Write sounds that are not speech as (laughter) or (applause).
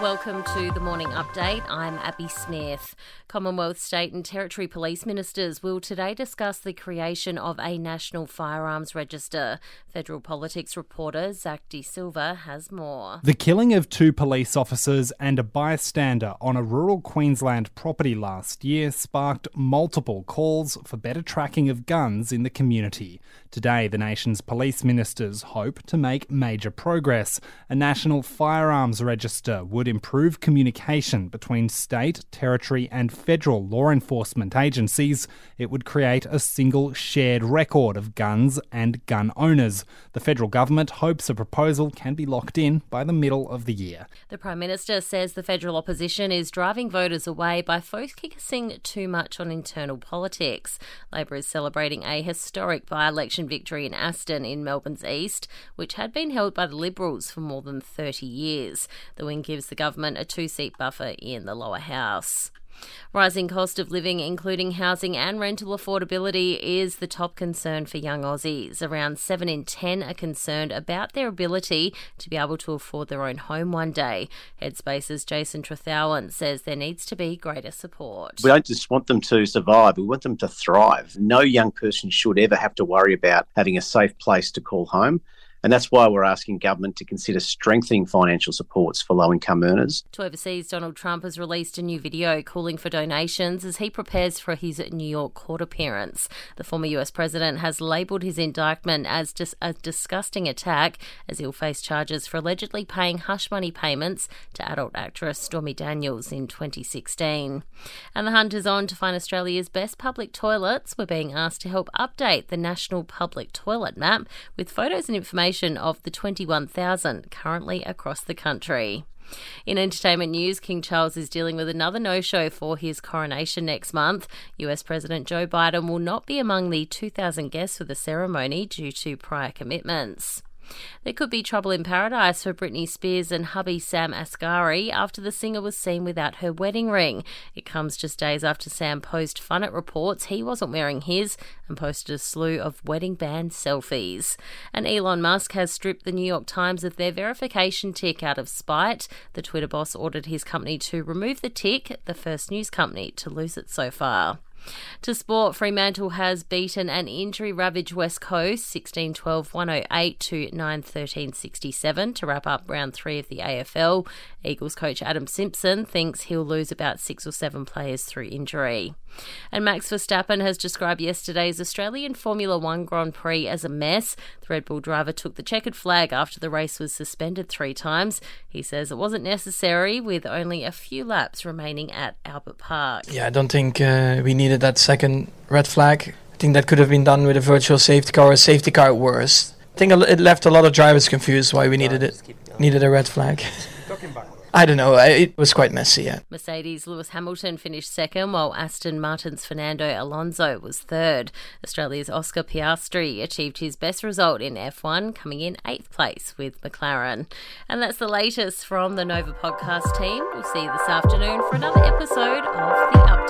welcome to the morning update. I'm Abby Smith. Commonwealth, state, and territory police ministers will today discuss the creation of a national firearms register. Federal politics reporter Zach De Silva has more. The killing of two police officers and a bystander on a rural Queensland property last year sparked multiple calls for better tracking of guns in the community. Today, the nation's police ministers hope to make major progress. A national firearms register would improve communication between state, territory, and federal law enforcement agencies. It would create a single shared record of guns and gun owners. The federal government hopes a proposal can be locked in by the middle of the year. The Prime Minister says the federal opposition is driving voters away by focusing too much on internal politics. Labor is celebrating a historic by election victory in Aston in Melbourne's east, which had been held by the Liberals for more than 30 years. The win gives the government a two seat buffer in the lower house. Rising cost of living, including housing and rental affordability, is the top concern for young Aussies. Around 7 in 10 are concerned about their ability to be able to afford their own home one day. Headspace's Jason Trethowan says there needs to be greater support. We don't just want them to survive, we want them to thrive. No young person should ever have to worry about having a safe place to call home. And that's why we're asking government to consider strengthening financial supports for low income earners. To overseas, Donald Trump has released a new video calling for donations as he prepares for his New York court appearance. The former US president has labelled his indictment as just a disgusting attack as he'll face charges for allegedly paying hush money payments to adult actress Stormy Daniels in 2016. And the hunt is on to find Australia's best public toilets. We're being asked to help update the National Public Toilet Map with photos and information of the 21,000 currently across the country. In entertainment news, King Charles is dealing with another no show for his coronation next month. US President Joe Biden will not be among the 2,000 guests for the ceremony due to prior commitments. There could be trouble in paradise for Britney Spears and hubby Sam Asghari after the singer was seen without her wedding ring. It comes just days after Sam posted fun at reports he wasn't wearing his and posted a slew of wedding band selfies. And Elon Musk has stripped the New York Times of their verification tick out of spite. The Twitter boss ordered his company to remove the tick, the first news company to lose it so far. To sport, Fremantle has beaten an injury ravaged West Coast 16 12 108 to 9 13 67 to wrap up round three of the AFL. Eagles coach Adam Simpson thinks he'll lose about six or seven players through injury. And Max Verstappen has described yesterday's Australian Formula One Grand Prix as a mess. The Red Bull driver took the checkered flag after the race was suspended three times. He says it wasn't necessary with only a few laps remaining at Albert Park. Yeah, I don't think uh, we needed that second red flag. I think that could have been done with a virtual safety car or a safety car at worst. I think it left a lot of drivers confused why we needed it. Needed a red flag. (laughs) I don't know. It was quite messy. Yeah. Mercedes Lewis Hamilton finished second, while Aston Martin's Fernando Alonso was third. Australia's Oscar Piastri achieved his best result in F1, coming in eighth place with McLaren. And that's the latest from the Nova podcast team. We'll see you this afternoon for another episode of The Update.